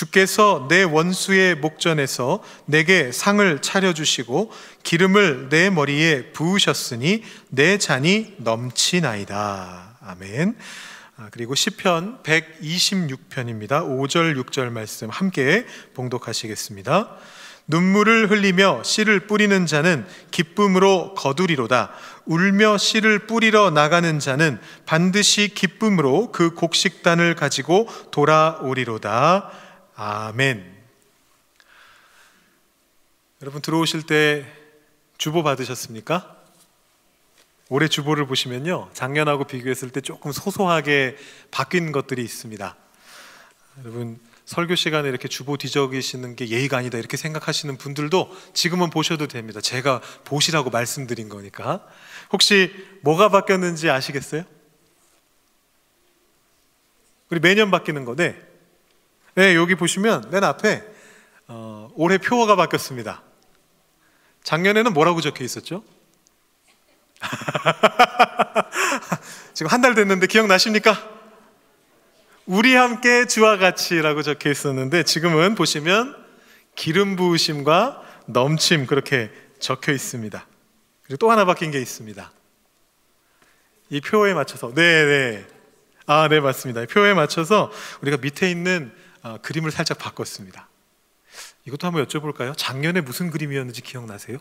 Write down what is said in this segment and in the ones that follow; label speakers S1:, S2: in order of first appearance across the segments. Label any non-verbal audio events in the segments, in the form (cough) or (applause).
S1: 주께서 내 원수의 목전에서 내게 상을 차려주시고 기름을 내 머리에 부으셨으니 내 잔이 넘치나이다. 아멘. 아, 그리고 시편 126편입니다. 5절 6절 말씀 함께 봉독하시겠습니다. 눈물을 흘리며 씨를 뿌리는 자는 기쁨으로 거두리로다. 울며 씨를 뿌리러 나가는 자는 반드시 기쁨으로 그 곡식단을 가지고 돌아오리로다. 아멘. 여러분 들어오실 때 주보 받으셨습니까? 올해 주보를 보시면요. 작년하고 비교했을 때 조금 소소하게 바뀐 것들이 있습니다. 여러분 설교 시간에 이렇게 주보 뒤적이시는 게 예의가 아니다 이렇게 생각하시는 분들도 지금은 보셔도 됩니다. 제가 보시라고 말씀드린 거니까. 혹시 뭐가 바뀌었는지 아시겠어요? 우리 매년 바뀌는 거, 네. 네, 여기 보시면 맨 앞에 어, 올해 표어가 바뀌었습니다. 작년에는 뭐라고 적혀 있었죠? (laughs) 지금 한 달 됐는데 기억나십니까? 우리 함께 주와 같이라고 적혀 있었는데 지금은 보시면 기름 부으심과 넘침 그렇게 적혀 있습니다. 그리고 또 하나 바뀐 게 있습니다. 이 표에 맞춰서 네, 네. 아, 네, 맞습니다. 표에 맞춰서 우리가 밑에 있는 어, 그림을 살짝 바꿨습니다. 이것도 한번 여쭤볼까요? 작년에 무슨 그림이었는지 기억나세요?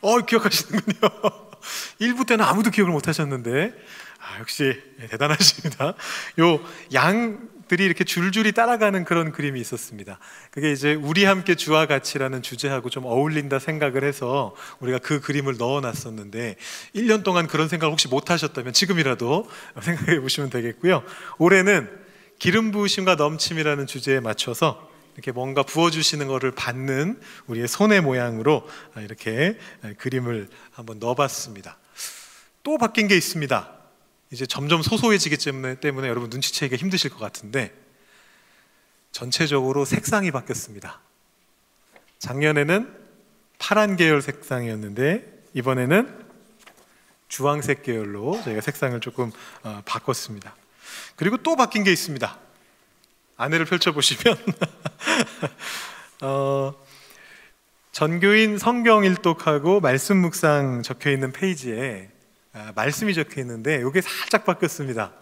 S1: 어, 기억하시는군요. (laughs) 1부 때는 아무도 기억을 못 하셨는데, 아, 역시 대단하십니다. 요 양들이 이렇게 줄줄이 따라가는 그런 그림이 있었습니다. 그게 이제 우리 함께 주와 같이라는 주제하고 좀 어울린다 생각을 해서 우리가 그 그림을 넣어 놨었는데, 1년 동안 그런 생각 혹시 못 하셨다면 지금이라도 (laughs) 생각해 보시면 되겠고요. 올해는 기름 부으심과 넘침이라는 주제에 맞춰서 이렇게 뭔가 부어주시는 것을 받는 우리의 손의 모양으로 이렇게 그림을 한번 넣어봤습니다. 또 바뀐 게 있습니다. 이제 점점 소소해지기 때문에, 때문에 여러분 눈치채기가 힘드실 것 같은데 전체적으로 색상이 바뀌었습니다. 작년에는 파란 계열 색상이었는데 이번에는 주황색 계열로 저희가 색상을 조금 어, 바꿨습니다. 그리고 또 바뀐 게 있습니다. 안내를 펼쳐보시면 (laughs) 어, 전교인 성경 일독하고 말씀 묵상 적혀 있는 페이지에 아, 말씀이 적혀 있는데 이게 살짝 바뀌었습니다.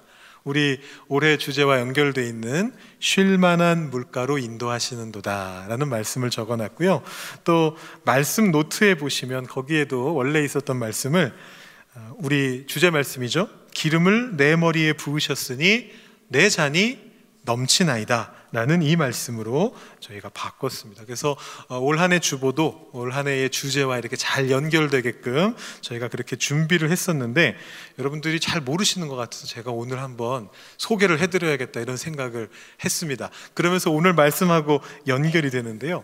S1: 우리 올해 주제와 연결돼 있는 쉴만한 물가로 인도하시는도다라는 말씀을 적어놨고요. 또 말씀 노트에 보시면 거기에도 원래 있었던 말씀을 아, 우리 주제 말씀이죠. 기름을 내 머리에 부으셨으니 내 잔이 넘치나이다. 라는 이 말씀으로 저희가 바꿨습니다. 그래서 어, 올 한 해 주보도 올 한 해의 주제와 이렇게 잘 연결되게끔 저희가 그렇게 준비를 했었는데 여러분들이 잘 모르시는 것 같아서 제가 오늘 한번 소개를 해드려야겠다 이런 생각을 했습니다. 그러면서 오늘 말씀하고 연결이 되는데요.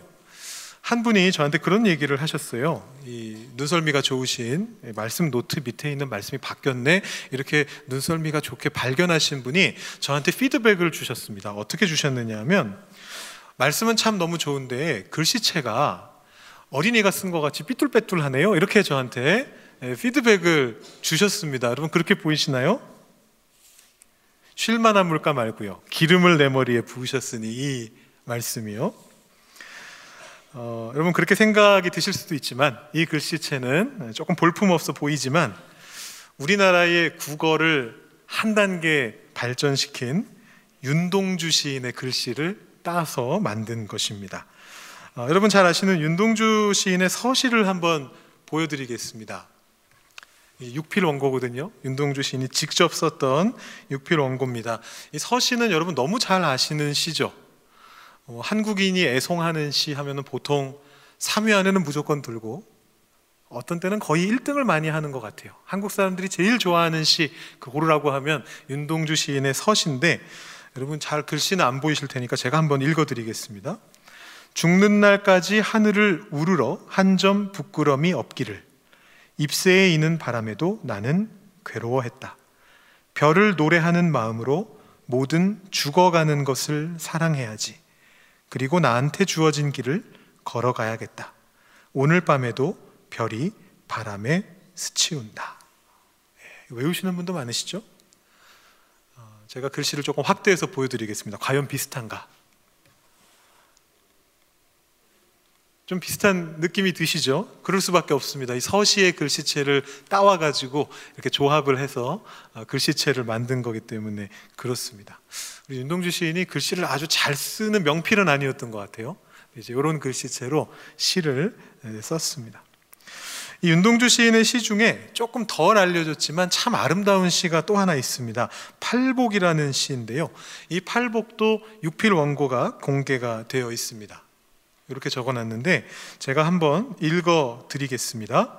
S1: 한 분이 저한테 그런 얘기를 하셨어요. 이 눈썰미가 좋으신 말씀 노트 밑에 있는 말씀이 바뀌었네. 이렇게 눈썰미가 좋게 발견하신 분이 저한테 피드백을 주셨습니다. 어떻게 주셨느냐 하면 말씀은 참 너무 좋은데 글씨체가 어린이가 쓴 것 같이 삐뚤빼뚤하네요. 이렇게 저한테 피드백을 주셨습니다. 여러분 그렇게 보이시나요? 쉴만한 물가 말고요. 기름을 내 머리에 부으셨으니 이 말씀이요. 어, 여러분 그렇게 생각이 드실 수도 있지만 이 글씨체는 조금 볼품없어 보이지만 우리나라의 국어를 한 단계 발전시킨 윤동주 시인의 글씨를 따서 만든 것입니다. 어, 여러분 잘 아시는 윤동주 시인의 서시를 한번 보여드리겠습니다. 육필 원고거든요. 윤동주 시인이 직접 썼던 육필 원고입니다. 이 서시는 여러분 너무 잘 아시는 시죠. 어, 한국인이 애송하는 시 하면은 보통 3위 안에는 무조건 들고 어떤 때는 거의 1등을 많이 하는 것 같아요. 한국 사람들이 제일 좋아하는 시, 그 고르라고 하면 윤동주 시인의 서시인데 여러분 잘 글씨는 안 보이실 테니까 제가 한번 읽어드리겠습니다. 죽는 날까지 하늘을 우르러 한 점 부끄럼이 없기를 잎새에 이는 바람에도 나는 괴로워했다. 별을 노래하는 마음으로 모든 죽어가는 것을 사랑해야지. 그리고 나한테 주어진 길을 걸어가야겠다. 오늘 밤에도 별이 바람에 스치운다. 예, 외우시는 분도 많으시죠? 어, 제가 글씨를 조금 확대해서 보여드리겠습니다. 과연 비슷한가? 좀 비슷한 느낌이 드시죠? 그럴 수밖에 없습니다. 이 서시의 글씨체를 따와 가지고 이렇게 조합을 해서 어, 글씨체를 만든 거기 때문에 그렇습니다. 우리 윤동주 시인이 글씨를 아주 잘 쓰는 명필은 아니었던 것 같아요. 이제 이런 글씨체로 시를 썼습니다. 이 윤동주 시인의 시 중에 조금 덜 알려졌지만 참 아름다운 시가 또 하나 있습니다. 팔복이라는 시인데요. 이 팔복도 육필 원고가 공개가 되어 있습니다. 이렇게 적어 놨는데 제가 한번 읽어 드리겠습니다.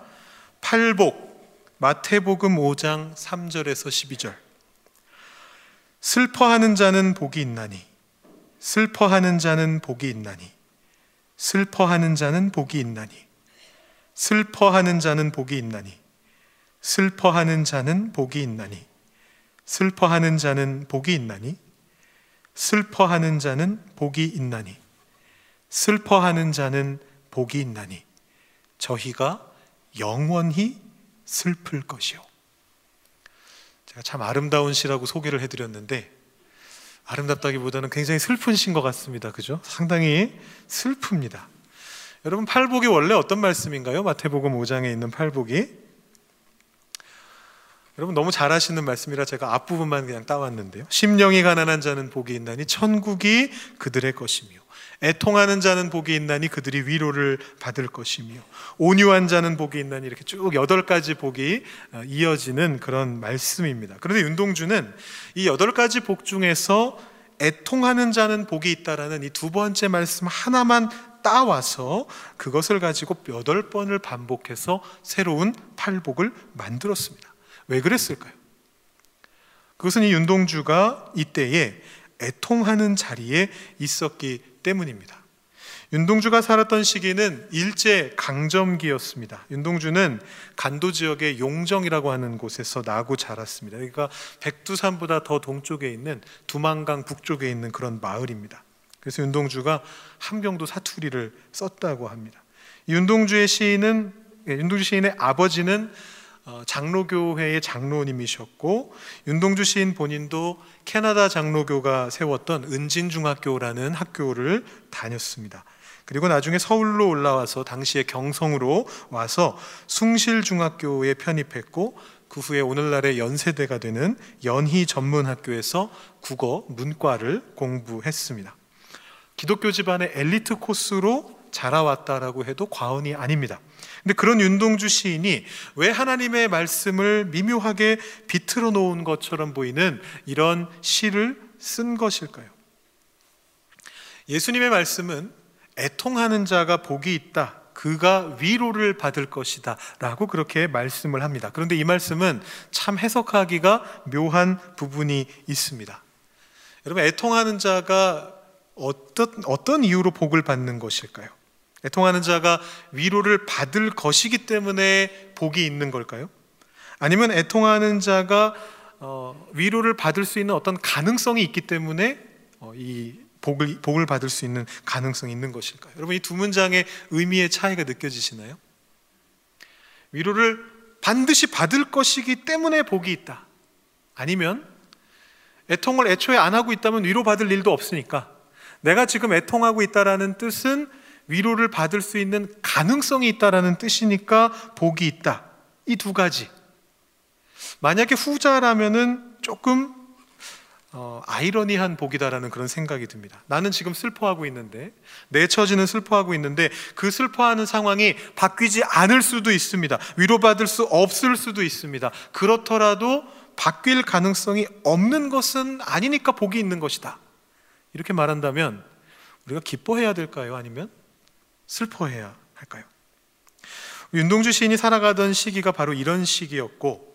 S1: 팔복 마태복음 5장 3절에서 12절 슬퍼하는 자는 복이 있나니 슬퍼하는 자는 복이 있나니 슬퍼하는 자는 복이 있나니 슬퍼하는 자는 복이 있나니 슬퍼하는 자는 복이 있나니 슬퍼하는 자는 복이 있나니 슬퍼하는 자는 복이 있나니 슬퍼하는 자는 복이 있나니 저희가 영원히 슬플 것이요. 제가 참 아름다운 시라고 소개를 해드렸는데 아름답다기보다는 굉장히 슬픈 시인 것 같습니다. 그죠? 상당히 슬픕니다. 여러분 팔복이 원래 어떤 말씀인가요? 마태복음 5장에 있는 팔복이 여러분 너무 잘하시는 말씀이라 제가 앞부분만 그냥 따왔는데요. 심령이 가난한 자는 복이 있나니 천국이 그들의 것이며 애통하는 자는 복이 있나니 그들이 위로를 받을 것이며 온유한 자는 복이 있나니 이렇게 쭉 여덟 가지 복이 어, 이어지는 그런 말씀입니다. 그런데 윤동주는 이 여덟 가지 복 중에서 애통하는 자는 복이 있다라는 이 두 번째 말씀 하나만 따와서 그것을 가지고 여덟 번을 반복해서 새로운 팔복을 만들었습니다. 왜 그랬을까요? 그것은 이 윤동주가 이때에 애통하는 자리에 있었기 때문입니다. 윤동주가 살았던 시기는 일제 강점기였습니다. 윤동주는 간도 지역의 용정이라고 하는 곳에서 나고 자랐습니다. 그러니까 백두산보다 더 동쪽에 있는 두만강 북쪽에 있는 그런 마을입니다. 그래서 윤동주가 함경도 사투리를 썼다고 합니다. 윤동주의 시인은 예, 윤동주 시인의 아버지는 어, 장로교회의 장로님이셨고 윤동주 시인 본인도 캐나다 장로교가 세웠던 은진중학교라는 학교를 다녔습니다. 그리고 나중에 서울로 올라와서 당시에 경성으로 와서 숭실중학교에 편입했고 그 후에 오늘날의 연세대가 되는 연희 전문학교에서 국어 문과를 공부했습니다. 기독교 집안의 엘리트 코스로 자라왔다라고 해도 과언이 아닙니다. 근데 그런 윤동주 시인이 왜 하나님의 말씀을 미묘하게 비틀어 놓은 것처럼 보이는 이런 시를 쓴 것일까요? 예수님의 말씀은 애통하는 자가 복이 있다. 그가 위로를 받을 것이다. 라고 그렇게 말씀을 합니다. 그런데 이 말씀은 참 해석하기가 묘한 부분이 있습니다. 여러분, 애통하는 자가 어떤, 어떤 이유로 복을 받는 것일까요? 애통하는 자가 위로를 받을 것이기 때문에 복이 있는 걸까요? 아니면 애통하는 자가 어, 위로를 받을 수 있는 어떤 가능성이 있기 때문에 어, 이 복을, 복을 받을 수 있는 가능성이 있는 것일까요? 여러분 이 두 문장의 의미의 차이가 느껴지시나요? 위로를 반드시 받을 것이기 때문에 복이 있다. 아니면 애통을 애초에 안 하고 있다면 위로받을 일도 없으니까 내가 지금 애통하고 있다라는 뜻은 위로를 받을 수 있는 가능성이 있다라는 뜻이니까 복이 있다. 이 두 가지. 만약에 후자라면은 조금 어, 아이러니한 복이다라는 그런 생각이 듭니다. 나는 지금 슬퍼하고 있는데 내 처지는 슬퍼하고 있는데 그 슬퍼하는 상황이 바뀌지 않을 수도 있습니다. 위로받을 수 없을 수도 있습니다. 그렇더라도 바뀔 가능성이 없는 것은 아니니까 복이 있는 것이다. 이렇게 말한다면 우리가 기뻐해야 될까요? 아니면 슬퍼해야 할까요? 윤동주 시인이 살아가던 시기가 바로 이런 시기였고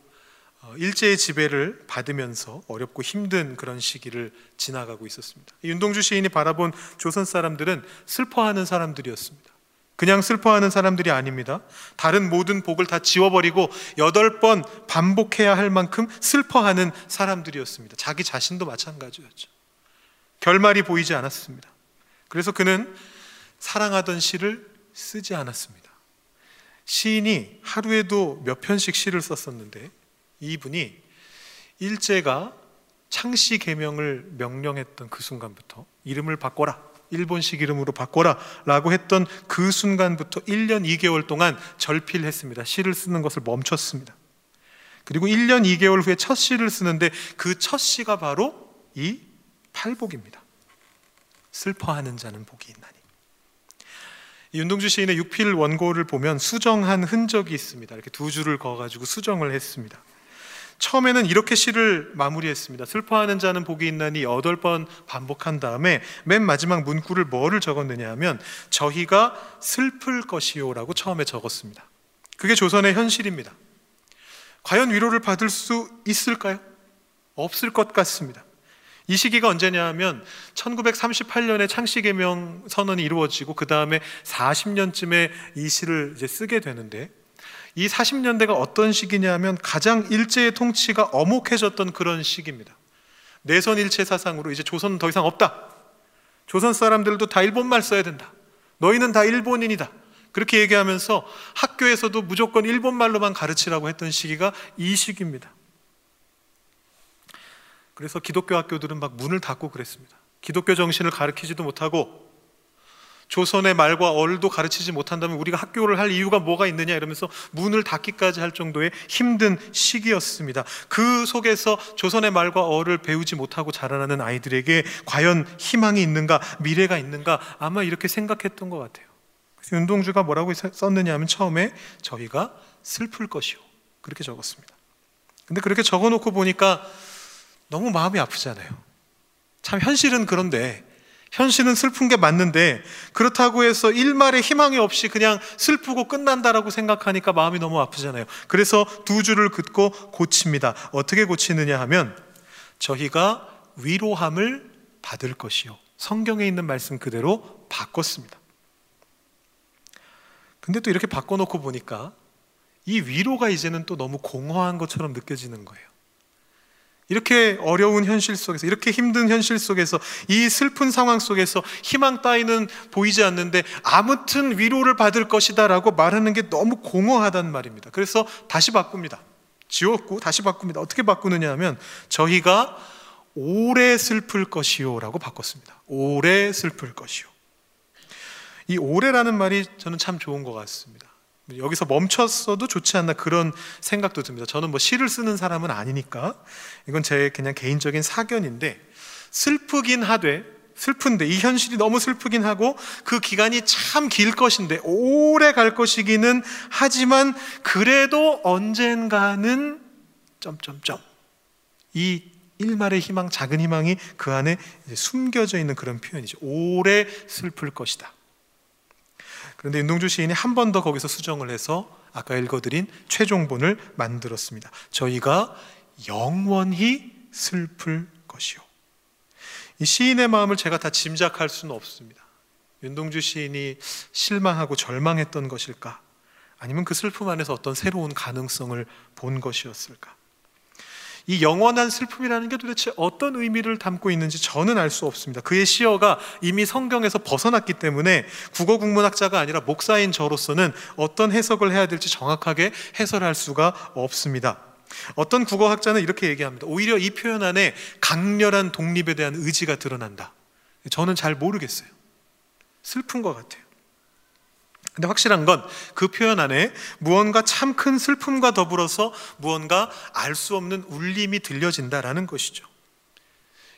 S1: 어, 일제의 지배를 받으면서 어렵고 힘든 그런 시기를 지나가고 있었습니다. 윤동주 시인이 바라본 조선 사람들은 슬퍼하는 사람들이었습니다. 그냥 슬퍼하는 사람들이 아닙니다. 다른 모든 복을 다 지워버리고 여덟 번 반복해야 할 만큼 슬퍼하는 사람들이었습니다. 자기 자신도 마찬가지였죠. 결말이 보이지 않았습니다. 그래서 그는 사랑하던 시를 쓰지 않았습니다. 시인이 하루에도 몇 편씩 시를 썼었는데 이분이 일제가 창씨 개명을 명령했던 그 순간부터 이름을 바꿔라 일본식 이름으로 바꿔라 라고 했던 그 순간부터 1년 2개월 동안 절필했습니다. 시를 쓰는 것을 멈췄습니다. 그리고 1년 2개월 후에 첫 시를 쓰는데 그 첫 시가 바로 이 팔복입니다. 슬퍼하는 자는 복이 있나니. 윤동주 시인의 육필 원고를 보면 수정한 흔적이 있습니다. 이렇게 두 줄을 그어가지고 수정을 했습니다. 처음에는 이렇게 시를 마무리했습니다. 슬퍼하는 자는 복이 있나니 여덟 번 반복한 다음에 맨 마지막 문구를 뭐를 적었느냐 하면 저희가 슬플 것이요라고 처음에 적었습니다. 그게 조선의 현실입니다. 과연 위로를 받을 수 있을까요? 없을 것 같습니다. 이 시기가 언제냐 하면 1938년에 창씨개명 선언이 이루어지고 그 다음에 40년쯤에 이 시를 이제 쓰게 되는데 이 40년대가 어떤 시기냐 하면 가장 일제의 통치가 어목해졌던 그런 시기입니다. 내선 일체 사상으로 이제 조선은 더 이상 없다. 조선 사람들도 다 일본말 써야 된다. 너희는 다 일본인이다. 그렇게 얘기하면서 학교에서도 무조건 일본말로만 가르치라고 했던 시기가 이 시기입니다. 그래서 기독교 학교들은 막 문을 닫고 그랬습니다. 기독교 정신을 가르치지도 못하고 조선의 말과 얼도 가르치지 못한다면 우리가 학교를 할 이유가 뭐가 있느냐 이러면서 문을 닫기까지 할 정도의 힘든 시기였습니다. 그 속에서 조선의 말과 어를 배우지 못하고 자라나는 아이들에게 과연 희망이 있는가, 미래가 있는가 아마 이렇게 생각했던 것 같아요. 그래서 윤동주가 뭐라고 썼느냐 하면 처음에 저희가 슬플 것이요. 그렇게 적었습니다. 근데 그렇게 적어 놓고 보니까 너무 마음이 아프잖아요. 참 현실은 그런데 현실은 슬픈 게 맞는데 그렇다고 해서 일말의 희망이 없이 그냥 슬프고 끝난다라고 생각하니까 마음이 너무 아프잖아요. 그래서 두 줄을 긋고 고칩니다. 어떻게 고치느냐 하면 저희가 위로함을 받을 것이요. 성경에 있는 말씀 그대로 바꿨습니다. 근데 또 이렇게 바꿔놓고 보니까 이 위로가 이제는 또 너무 공허한 것처럼 느껴지는 거예요. 이렇게 어려운 현실 속에서, 이렇게 힘든 현실 속에서, 이 슬픈 상황 속에서 희망 따위는 보이지 않는데 아무튼 위로를 받을 것이다 라고 말하는 게 너무 공허하단 말입니다. 그래서 다시 바꿉니다. 지웠고 다시 바꿉니다. 어떻게 바꾸느냐 하면 저희가 오래 슬플 것이요 라고 바꿨습니다. 오래 슬플 것이요. 이 오래라는 말이 저는 참 좋은 것 같습니다. 여기서 멈췄어도 좋지 않나 그런 생각도 듭니다. 저는 뭐 시를 쓰는 사람은 아니니까 이건 제 그냥 개인적인 사견인데 슬프긴 하되 슬픈데 이 현실이 너무 슬프긴 하고 그 기간이 참 길 것인데 오래 갈 것이기는 하지만 그래도 언젠가는 점점점 이 일말의 희망, 작은 희망이 그 안에 숨겨져 있는 그런 표현이죠. 오래 슬플 것이다. 그런데 윤동주 시인이 한 번 더 거기서 수정을 해서 아까 읽어드린 최종본을 만들었습니다. 저희가 영원히 슬플 것이요. 이 시인의 마음을 제가 다 짐작할 수는 없습니다. 윤동주 시인이 실망하고 절망했던 것일까? 아니면 그 슬픔 안에서 어떤 새로운 가능성을 본 것이었을까? 이 영원한 슬픔이라는 게 도대체 어떤 의미를 담고 있는지 저는 알 수 없습니다. 그의 시어가 이미 성경에서 벗어났기 때문에 국어 국문학자가 아니라 목사인 저로서는 어떤 해석을 해야 될지 정확하게 해설할 수가 없습니다. 어떤 국어학자는 이렇게 얘기합니다. 오히려 이 표현 안에 강렬한 독립에 대한 의지가 드러난다. 저는 잘 모르겠어요. 슬픈 것 같아요. 근데 확실한 건 그 표현 안에 무언가 참 큰 슬픔과 더불어서 무언가 알 수 없는 울림이 들려진다라는 것이죠.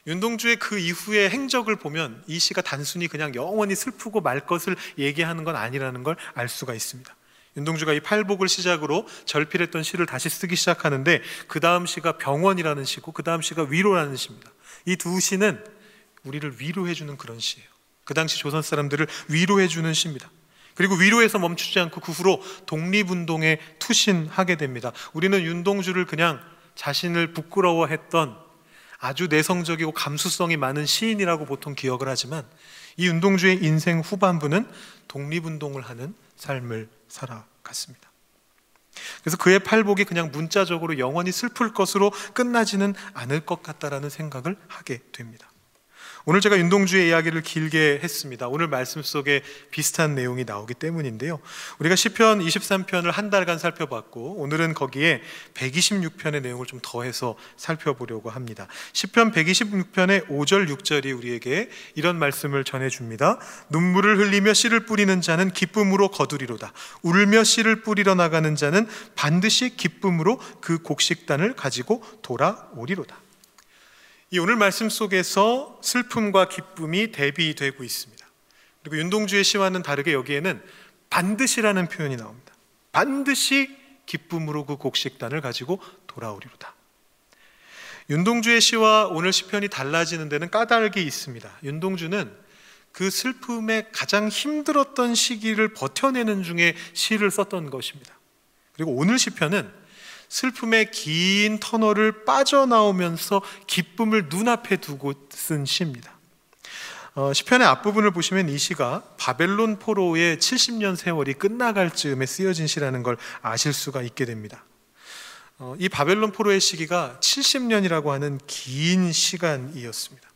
S1: 윤동주의 그 이후의 행적을 보면 이 시가 단순히 그냥 영원히 슬프고 말 것을 얘기하는 건 아니라는 걸 알 수가 있습니다. 윤동주가 이 팔복을 시작으로 절필했던 시를 다시 쓰기 시작하는데 그 다음 시가 병원이라는 시고 그 다음 시가 위로라는 시입니다. 이 두 시는 우리를 위로해주는 그런 시예요. 그 당시 조선 사람들을 위로해주는 시입니다. 그리고 위로에서 멈추지 않고 그 후로 독립운동에 투신하게 됩니다. 우리는 윤동주를 그냥 자신을 부끄러워했던 아주 내성적이고 감수성이 많은 시인이라고 보통 기억을 하지만 이 윤동주의 인생 후반부는 독립운동을 하는 삶을 살아갔습니다. 그래서 그의 팔복이 그냥 문자적으로 영원히 슬플 것으로 끝나지는 않을 것 같다라는 생각을 하게 됩니다. 오늘 제가 윤동주의 이야기를 길게 했습니다. 오늘 말씀 속에 비슷한 내용이 나오기 때문인데요. 우리가 시편 23편을 한 달간 살펴봤고 오늘은 거기에 126편의 내용을 좀 더해서 살펴보려고 합니다. 시편 126편의 5절 6절이 우리에게 이런 말씀을 전해 줍니다. 눈물을 흘리며 씨를 뿌리는 자는 기쁨으로 거두리로다. 울며 씨를 뿌리러 나가는 자는 반드시 기쁨으로 그 곡식단을 가지고 돌아오리로다. 이 오늘 말씀 속에서 슬픔과 기쁨이 대비되고 있습니다. 그리고 윤동주의 시와는 다르게 여기에는 반드시라는 표현이 나옵니다. 반드시 기쁨으로 그 곡식단을 가지고 돌아오리로다. 윤동주의 시와 오늘 시편이 달라지는 데는 까닭이 있습니다. 윤동주는 그 슬픔에 가장 힘들었던 시기를 버텨내는 중에 시를 썼던 것입니다. 그리고 오늘 시편은 슬픔의 긴 터널을 빠져나오면서 기쁨을 눈앞에 두고 쓴 시입니다. 어, 시편의 앞부분을 보시면 이 시가 바벨론 포로의 70년 세월이 끝나갈 즈음에 쓰여진 시라는 걸 아실 수가 있게 됩니다. 어, 이 바벨론 포로의 시기가 70년이라고 하는 긴 시간이었습니다.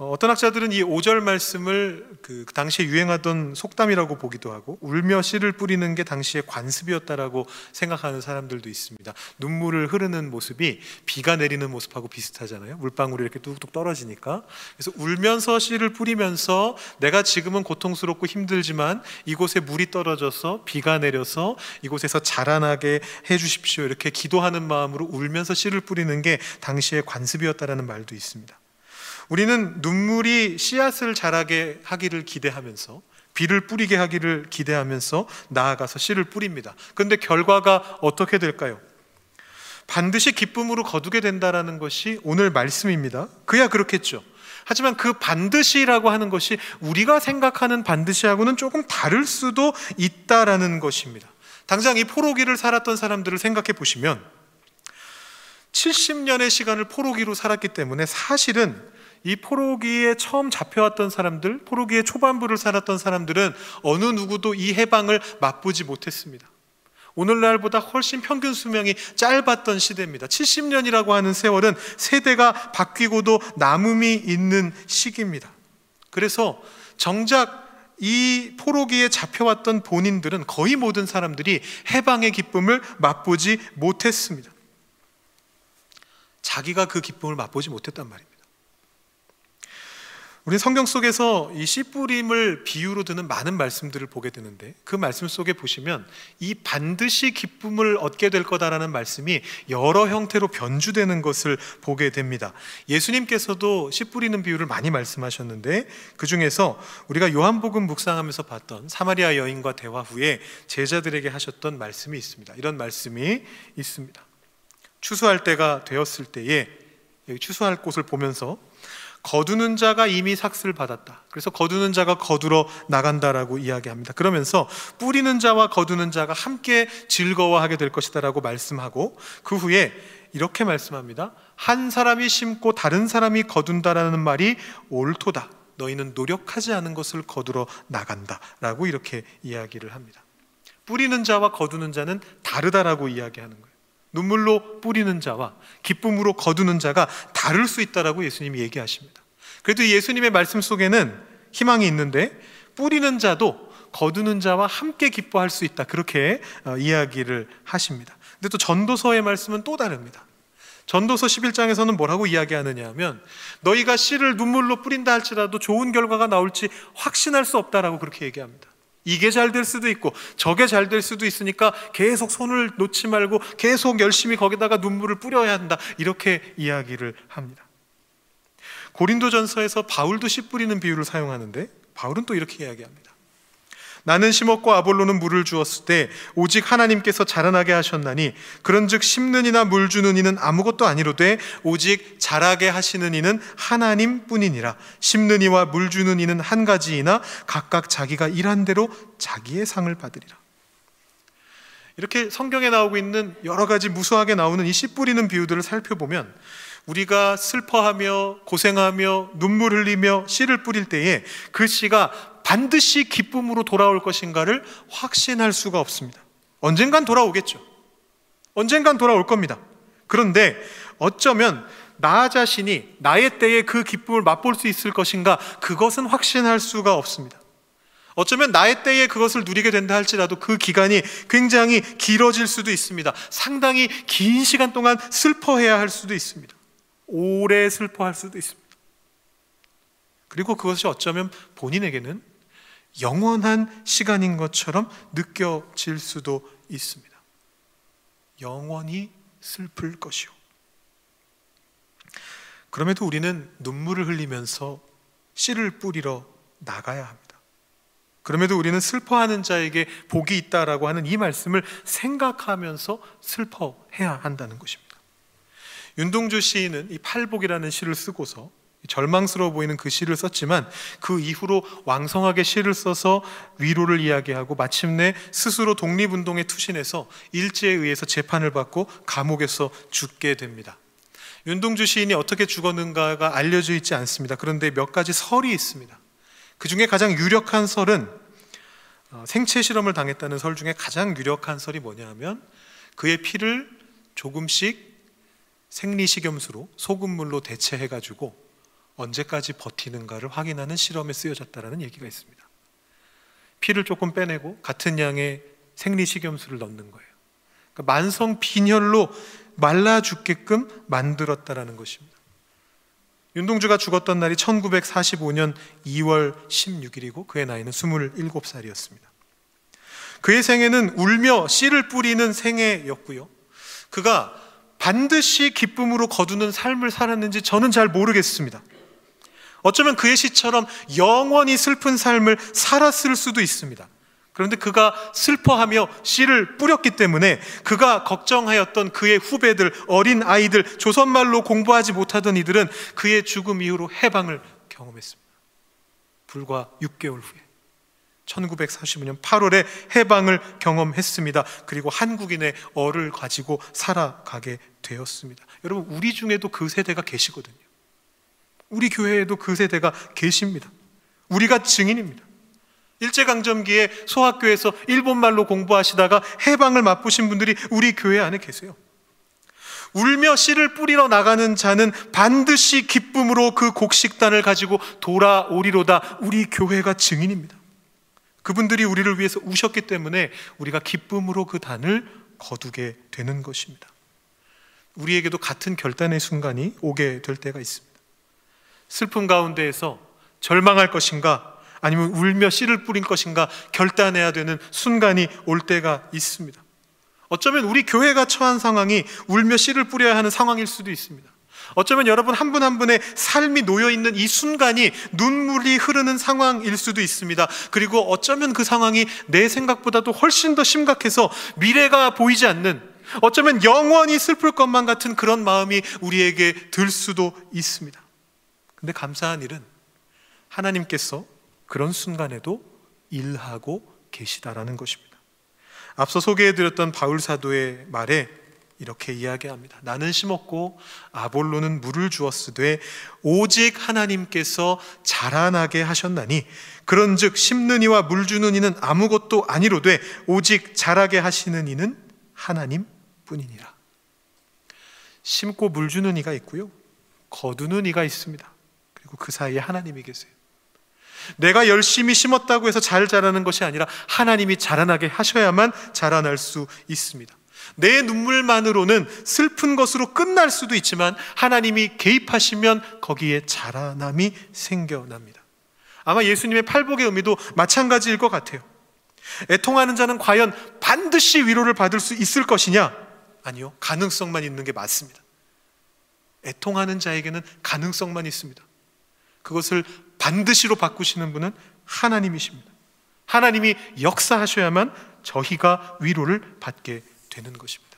S1: 어, 어떤 학자들은 이 5절 말씀을 그 당시에 유행하던 속담이라고 보기도 하고 울며 씨를 뿌리는 게 당시의 관습이었다라고 생각하는 사람들도 있습니다. 눈물을 흐르는 모습이 비가 내리는 모습하고 비슷하잖아요. 물방울이 이렇게 뚝뚝 떨어지니까. 그래서 울면서 씨를 뿌리면서 내가 지금은 고통스럽고 힘들지만 이곳에 물이 떨어져서 비가 내려서 이곳에서 자라나게 해 주십시오. 이렇게 기도하는 마음으로 울면서 씨를 뿌리는 게 당시의 관습이었다라는 말도 있습니다. 우리는 눈물이 씨앗을 자라게 하기를 기대하면서 비를 뿌리게 하기를 기대하면서 나아가서 씨를 뿌립니다. 그런데 결과가 어떻게 될까요? 반드시 기쁨으로 거두게 된다라는 것이 오늘 말씀입니다. 그야 그렇겠죠. 하지만 그 반드시라고 하는 것이 우리가 생각하는 반드시하고는 조금 다를 수도 있다라는 것입니다. 당장 이 포로기를 살았던 사람들을 생각해 보시면 70년의 시간을 포로기로 살았기 때문에 사실은 이 포로기에 처음 잡혀왔던 사람들, 포로기의 초반부를 살았던 사람들은 어느 누구도 이 해방을 맛보지 못했습니다. 오늘날보다 훨씬 평균 수명이 짧았던 시대입니다. 70년이라고 하는 세월은 세대가 바뀌고도 남음이 있는 시기입니다. 그래서 정작 이 포로기에 잡혀왔던 본인들은 거의 모든 사람들이 해방의 기쁨을 맛보지 못했습니다. 자기가 그 기쁨을 맛보지 못했단 말입니다. 우리 성경 속에서 이 씨 뿌림을 비유로 드는 많은 말씀들을 보게 되는데 그 말씀 속에 보시면 이 반드시 기쁨을 얻게 될 거다라는 말씀이 여러 형태로 변주되는 것을 보게 됩니다. 예수님께서도 씨 뿌리는 비유를 많이 말씀하셨는데 그 중에서 우리가 요한복음 묵상하면서 봤던 사마리아 여인과 대화 후에 제자들에게 하셨던 말씀이 있습니다. 이런 말씀이 있습니다. 추수할 때가 되었을 때에 추수할 곳을 보면서 거두는 자가 이미 삭슬 받았다. 그래서 거두는 자가 거두러 나간다라고 이야기합니다. 그러면서 뿌리는 자와 거두는 자가 함께 즐거워하게 될 것이다라고 말씀하고 그 후에 이렇게 말씀합니다. 한 사람이 심고 다른 사람이 거둔다라는 말이 옳도다. 너희는 노력하지 않은 것을 거두러 나간다라고 이렇게 이야기를 합니다. 뿌리는 자와 거두는 자는 다르다라고 이야기하는 거예요. 눈물로 뿌리는 자와 기쁨으로 거두는 자가 다를 수 있다라고 예수님이 얘기하십니다. 그래도 예수님의 말씀 속에는 희망이 있는데 뿌리는 자도 거두는 자와 함께 기뻐할 수 있다. 그렇게 어, 이야기를 하십니다. 근데 또 전도서의 말씀은 또 다릅니다. 전도서 11장에서는 뭐라고 이야기하느냐 하면 너희가 씨를 눈물로 뿌린다 할지라도 좋은 결과가 나올지 확신할 수 없다라고 그렇게 얘기합니다. 이게 잘 될 수도 있고 저게 잘 될 수도 있으니까 계속 손을 놓지 말고 계속 열심히 거기다가 눈물을 뿌려야 한다. 이렇게 이야기를 합니다. 고린도전서에서 바울도 씨 뿌리는 비유를 사용하는데 바울은 또 이렇게 이야기합니다. 나는 심었고 아볼로는 물을 주었을 때 오직 하나님께서 자라나게 하셨나니 그런즉 심는 이나 물 주는 이는 아무것도 아니로되 오직 자라게 하시는 이는 하나님뿐이니라. 심는 이와 물 주는 이는 한 가지이나 각각 자기가 일한 대로 자기의 상을 받으리라. 이렇게 성경에 나오고 있는 여러 가지 무수하게 나오는 이 씨 뿌리는 비유들을 살펴보면 우리가 슬퍼하며 고생하며 눈물 흘리며 씨를 뿌릴 때에 그 씨가 반드시 기쁨으로 돌아올 것인가를 확신할 수가 없습니다. 언젠간 돌아오겠죠. 언젠간 돌아올 겁니다. 그런데 어쩌면 나 자신이 나의 때에 그 기쁨을 맛볼 수 있을 것인가 그것은 확신할 수가 없습니다. 어쩌면 나의 때에 그것을 누리게 된다 할지라도 그 기간이 굉장히 길어질 수도 있습니다. 상당히 긴 시간 동안 슬퍼해야 할 수도 있습니다. 오래 슬퍼할 수도 있습니다. 그리고 그것이 어쩌면 본인에게는 영원한 시간인 것처럼 느껴질 수도 있습니다. 영원히 슬플 것이요. 그럼에도 우리는 눈물을 흘리면서 씨를 뿌리러 나가야 합니다. 그럼에도 우리는 슬퍼하는 자에게 복이 있다라고 하는 이 말씀을 생각하면서 슬퍼해야 한다는 것입니다. 윤동주 시인은 이 팔복이라는 시를 쓰고서 절망스러워 보이는 그 시를 썼지만 그 이후로 왕성하게 시를 써서 위로를 이야기하고 마침내 스스로 독립운동에 투신해서 일제에 의해서 재판을 받고 감옥에서 죽게 됩니다. 윤동주 시인이 어떻게 죽었는가가 알려져 있지 않습니다. 그런데 몇 가지 설이 있습니다. 그 중에 가장 유력한 설은 어, 생체 실험을 당했다는 설 중에 가장 유력한 설이 뭐냐 하면 그의 피를 조금씩 생리식염수로 소금물로 대체해 가지고 언제까지 버티는가를 확인하는 실험에 쓰여졌다라는 얘기가 있습니다. 피를 조금 빼내고 같은 양의 생리식염수를 넣는 거예요. 그러니까 만성 빈혈로 말라 죽게끔 만들었다라는 것입니다. 윤동주가 죽었던 날이 1945년 2월 16일이고 그의 나이는 27살이었습니다. 그의 생애는 울며 씨를 뿌리는 생애였고요. 그가 반드시 기쁨으로 거두는 삶을 살았는지 저는 잘 모르겠습니다. 어쩌면 그의 시처럼 영원히 슬픈 삶을 살았을 수도 있습니다. 그런데 그가 슬퍼하며 씨를 뿌렸기 때문에 그가 걱정하였던 그의 후배들, 어린 아이들, 조선말로 공부하지 못하던 이들은 그의 죽음 이후로 해방을 경험했습니다. 불과 6개월 후에 1945년 8월에 해방을 경험했습니다. 그리고 한국인의 어를 가지고 살아가게 되었습니다. 여러분, 우리 중에도 그 세대가 계시거든요. 우리 교회에도 그 세대가 계십니다. 우리가 증인입니다. 일제강점기에 소학교에서 일본말로 공부하시다가 해방을 맛보신 분들이 우리 교회 안에 계세요. 울며 씨를 뿌리러 나가는 자는 반드시 기쁨으로 그 곡식단을 가지고 돌아오리로다 우리 교회가 증인입니다. 그분들이 우리를 위해서 우셨기 때문에 우리가 기쁨으로 그 단을 거두게 되는 것입니다. 우리에게도 같은 결단의 순간이 오게 될 때가 있습니다. 슬픔 가운데에서 절망할 것인가 아니면 울며 씨를 뿌린 것인가 결단해야 되는 순간이 올 때가 있습니다. 어쩌면 우리 교회가 처한 상황이 울며 씨를 뿌려야 하는 상황일 수도 있습니다. 어쩌면 여러분 한 분한 한 분의 삶이 놓여 있는 이 순간이 눈물이 흐르는 상황일 수도 있습니다. 그리고 어쩌면 그 상황이 내 생각보다도 훨씬 더 심각해서 미래가 보이지 않는 어쩌면 영원히 슬플 것만 같은 그런 마음이 우리에게 들 수도 있습니다. 근데 감사한 일은 하나님께서 그런 순간에도 일하고 계시다라는 것입니다. 앞서 소개해드렸던 바울 사도의 말에 이렇게 이야기합니다. 나는 심었고 아볼로는 물을 주었으되 오직 하나님께서 자라나게 하셨나니 그런즉 심는 이와 물 주는 이는 아무것도 아니로되 오직 자라게 하시는 이는 하나님뿐이니라. 심고 물 주는 이가 있고요. 거두는 이가 있습니다. 그리고 그 사이에 하나님이 계세요. 내가 열심히 심었다고 해서 잘 자라는 것이 아니라 하나님이 자라나게 하셔야만 자라날 수 있습니다. 내 눈물만으로는 슬픈 것으로 끝날 수도 있지만 하나님이 개입하시면 거기에 자라남이 생겨납니다. 아마 예수님의 팔복의 의미도 마찬가지일 것 같아요. 애통하는 자는 과연 반드시 위로를 받을 수 있을 것이냐? 아니요. 가능성만 있는 게 맞습니다. 애통하는 자에게는 가능성만 있습니다. 그것을 반드시로 바꾸시는 분은 하나님이십니다. 하나님이 역사하셔야만 저희가 위로를 받게 되는 것입니다.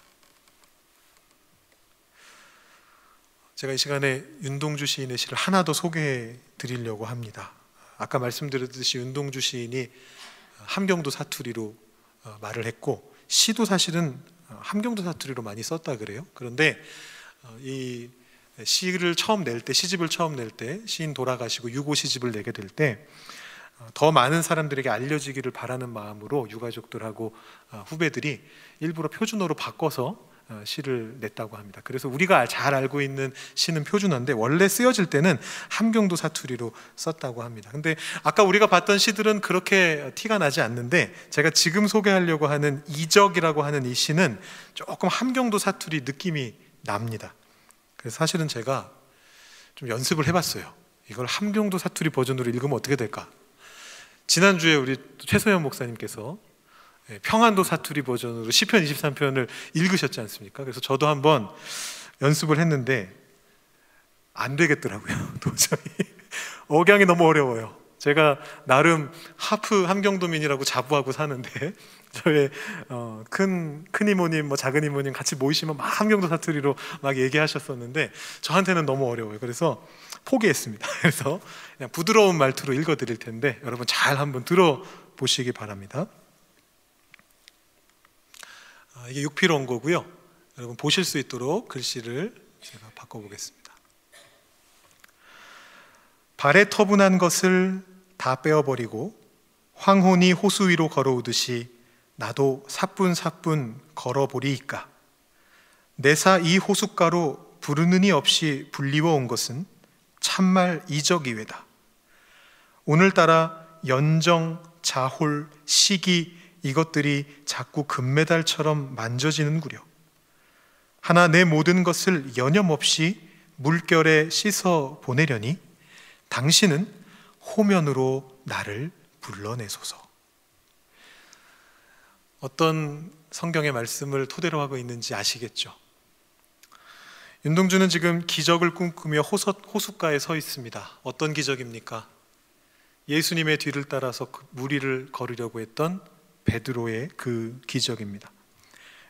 S1: 제가 이 시간에 윤동주 시인의 시를 하나 더 소개해 드리려고 합니다. 아까 말씀드렸듯이 윤동주 시인이 함경도 사투리로 어, 말을 했고 시도 사실은 함경도 사투리로 많이 썼다 그래요. 그런데 어, 이 시를 처음 낼 때, 시집을 처음 낼 때, 시인 돌아가시고 유고 시집을 내게 될 때, 어, 더 많은 사람들에게 알려지기를 바라는 마음으로 유가족들하고 어, 후배들이 일부러 표준어로 바꿔서 어, 시를 냈다고 합니다. 그래서 우리가 잘 알고 있는 시는 표준어인데 원래 쓰여질 때는 함경도 사투리로 썼다고 합니다. 근데 아까 우리가 봤던 시들은 그렇게 티가 나지 않는데 제가 지금 소개하려고 하는 이적이라고 하는 이 시는 조금 함경도 사투리 느낌이 납니다. 그래서 사실은 제가 좀 연습을 해봤어요. 이걸 함경도 사투리 버전으로 읽으면 어떻게 될까? 지난주에 우리 최소연 목사님께서 예, 평안도 사투리 버전으로 시편 23편을 읽으셨지 않습니까? 그래서 저도 한번 연습을 했는데 안 되겠더라고요. (laughs) 도저히 억양이 너무 어려워요. 제가 나름 하프 함경도민이라고 자부하고 사는데 (laughs) 저의 어, 큰, 큰 이모님, 뭐 작은 이모님 같이 모이시면 막 함경도 사투리로 막 얘기하셨었는데 저한테는 너무 어려워요. 그래서 포기했습니다. (laughs) 그래서 그냥 부드러운 말투로 읽어드릴 텐데 여러분 잘 한번 들어보시기 바랍니다. 아, 이게 6필 원고고요. 여러분 보실 수 있도록 글씨를 제가 바꿔보겠습니다. 발에 터분한 것을 다 빼어버리고 황혼이 호수 위로 걸어오듯이 나도 사뿐사뿐 걸어보리이까. 내사 이 호숫가로 부르느니 없이 불리워 온 것은 참말 이적이외다. 오늘따라 연정, 자홀, 시기 이것들이 자꾸 금메달처럼 만져지는구려. 하나 내 모든 것을 여념 없이 물결에 씻어 보내려니 당신은 호면으로 나를 불러내소서. 어떤 성경의 말씀을 토대로 하고 있는지 아시겠죠? 윤동주는 지금 기적을 꿈꾸며 호숫가에 서 있습니다. 어떤 기적입니까? 예수님의 뒤를 따라서 그 무리를 걸으려고 했던 베드로의 그 기적입니다.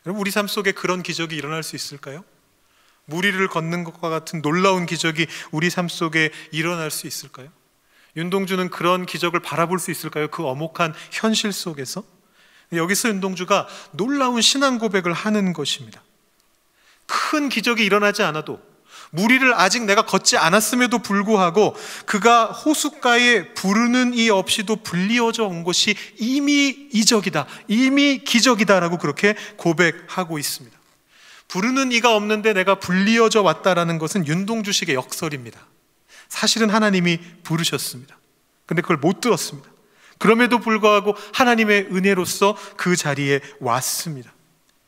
S1: 여러분 우리 삶 속에 그런 기적이 일어날 수 있을까요? 무리를 걷는 것과 같은 놀라운 기적이 우리 삶 속에 일어날 수 있을까요? 윤동주는 그런 기적을 바라볼 수 있을까요? 그 어목한 현실 속에서 여기서 윤동주가 놀라운 신앙 고백을 하는 것입니다. 큰 기적이 일어나지 않아도 무리를 아직 내가 걷지 않았음에도 불구하고 그가 호숫가에 부르는 이 없이도 불리어져 온 것이 이미 이적이다. 이미 기적이다라고 그렇게 고백하고 있습니다. 부르는 이가 없는데 내가 불리어져 왔다라는 것은 윤동주식의 역설입니다. 사실은 하나님이 부르셨습니다. 근데 그걸 못 들었습니다. 그럼에도 불구하고 하나님의 은혜로서 그 자리에 왔습니다.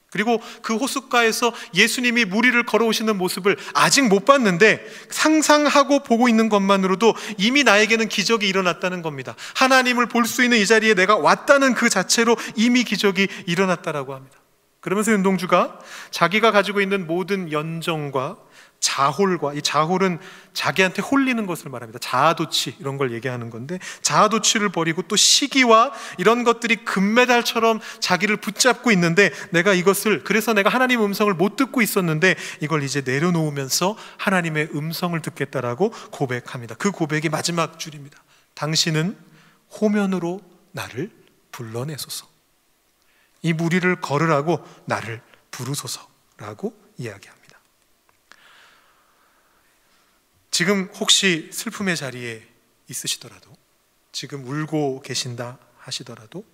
S1: 그리고 그 호숫가에서 예수님이 무리를 걸어오시는 모습을 아직 못 봤는데 상상하고 보고 있는 것만으로도 이미 나에게는 기적이 일어났다는 겁니다. 하나님을 볼 수 있는 이 자리에 내가 왔다는 그 자체로 이미 기적이 일어났다라고 합니다. 그러면서 윤동주가 자기가 가지고 있는 모든 연정과 자홀과 이 자홀은 자기한테 홀리는 것을 말합니다. 자아도취 이런 걸 얘기하는 건데 자아도취를 버리고 또 시기와 이런 것들이 금메달처럼 자기를 붙잡고 있는데 내가 이것을 그래서 내가 하나님 음성을 못 듣고 있었는데 이걸 이제 내려놓으면서 하나님의 음성을 듣겠다라고 고백합니다. 그 고백이 마지막 줄입니다. 당신은 호면으로 나를 불러내소서. 이 무리를 걸으라고 나를 부르소서라고 이야기합니다. 지금 혹시 슬픔의 자리에 있으시더라도 지금 울고 계신다 하시더라도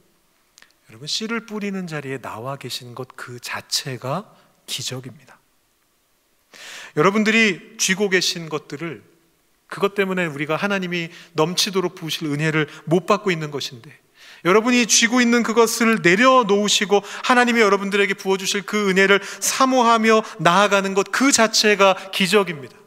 S1: 여러분 씨를 뿌리는 자리에 나와 계신 것 그 자체가 기적입니다. 여러분들이 쥐고 계신 것들을 그것 때문에 우리가 하나님이 넘치도록 부으실 은혜를 못 받고 있는 것인데 여러분이 쥐고 있는 그것을 내려놓으시고 하나님이 여러분들에게 부어주실 그 은혜를 사모하며 나아가는 것 그 자체가 기적입니다.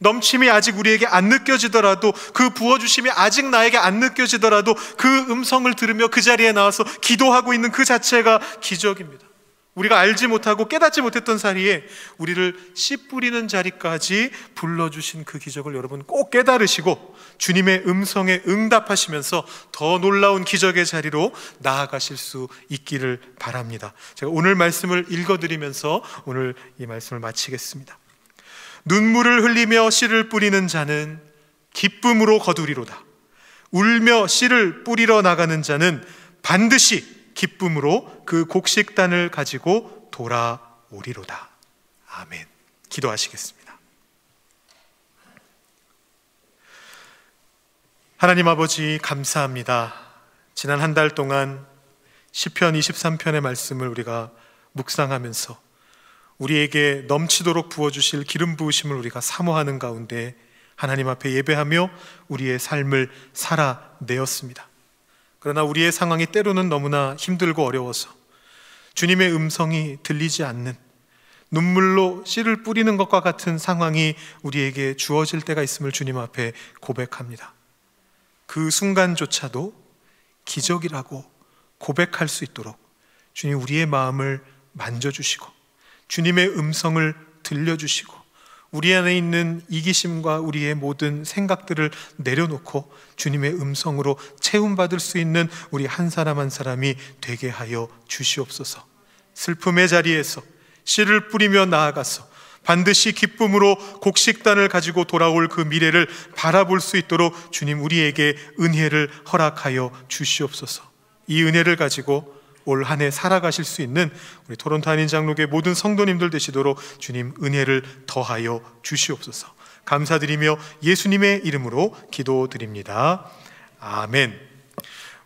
S1: 넘침이 아직 우리에게 안 느껴지더라도 그 부어주심이 아직 나에게 안 느껴지더라도 그 음성을 들으며 그 자리에 나와서 기도하고 있는 그 자체가 기적입니다. 우리가 알지 못하고 깨닫지 못했던 사이에 우리를 씨 뿌리는 자리까지 불러주신 그 기적을 여러분 꼭 깨달으시고 주님의 음성에 응답하시면서 더 놀라운 기적의 자리로 나아가실 수 있기를 바랍니다. 제가 오늘 말씀을 읽어드리면서 오늘 이 말씀을 마치겠습니다. 눈물을 흘리며 씨를 뿌리는 자는 기쁨으로 거두리로다. 울며 씨를 뿌리러 나가는 자는 반드시 기쁨으로 그 곡식단을 가지고 돌아오리로다. 아멘. 기도하시겠습니다. 하나님 아버지 감사합니다. 지난 한 달 동안 시편 23편의 말씀을 우리가 묵상하면서 우리에게 넘치도록 부어주실 기름 부으심을 우리가 사모하는 가운데 하나님 앞에 예배하며 우리의 삶을 살아내었습니다. 그러나 우리의 상황이 때로는 너무나 힘들고 어려워서 주님의 음성이 들리지 않는 눈물로 씨를 뿌리는 것과 같은 상황이 우리에게 주어질 때가 있음을 주님 앞에 고백합니다. 그 순간조차도 기적이라고 고백할 수 있도록 주님 우리의 마음을 만져주시고 주님의 음성을 들려주시고 우리 안에 있는 이기심과 우리의 모든 생각들을 내려놓고 주님의 음성으로 채움받을 수 있는 우리 한 사람 한 사람이 되게 하여 주시옵소서. 슬픔의 자리에서 씨를 뿌리며 나아가서 반드시 기쁨으로 곡식단을 가지고 돌아올 그 미래를 바라볼 수 있도록 주님 우리에게 은혜를 허락하여 주시옵소서. 이 은혜를 가지고 올 한 해 살아가실 수 있는 우리 토론토 한인 장로교 모든 성도님들 되시도록 주님 은혜를 더하여 주시옵소서. 감사드리며 예수님의 이름으로 기도드립니다. 아멘.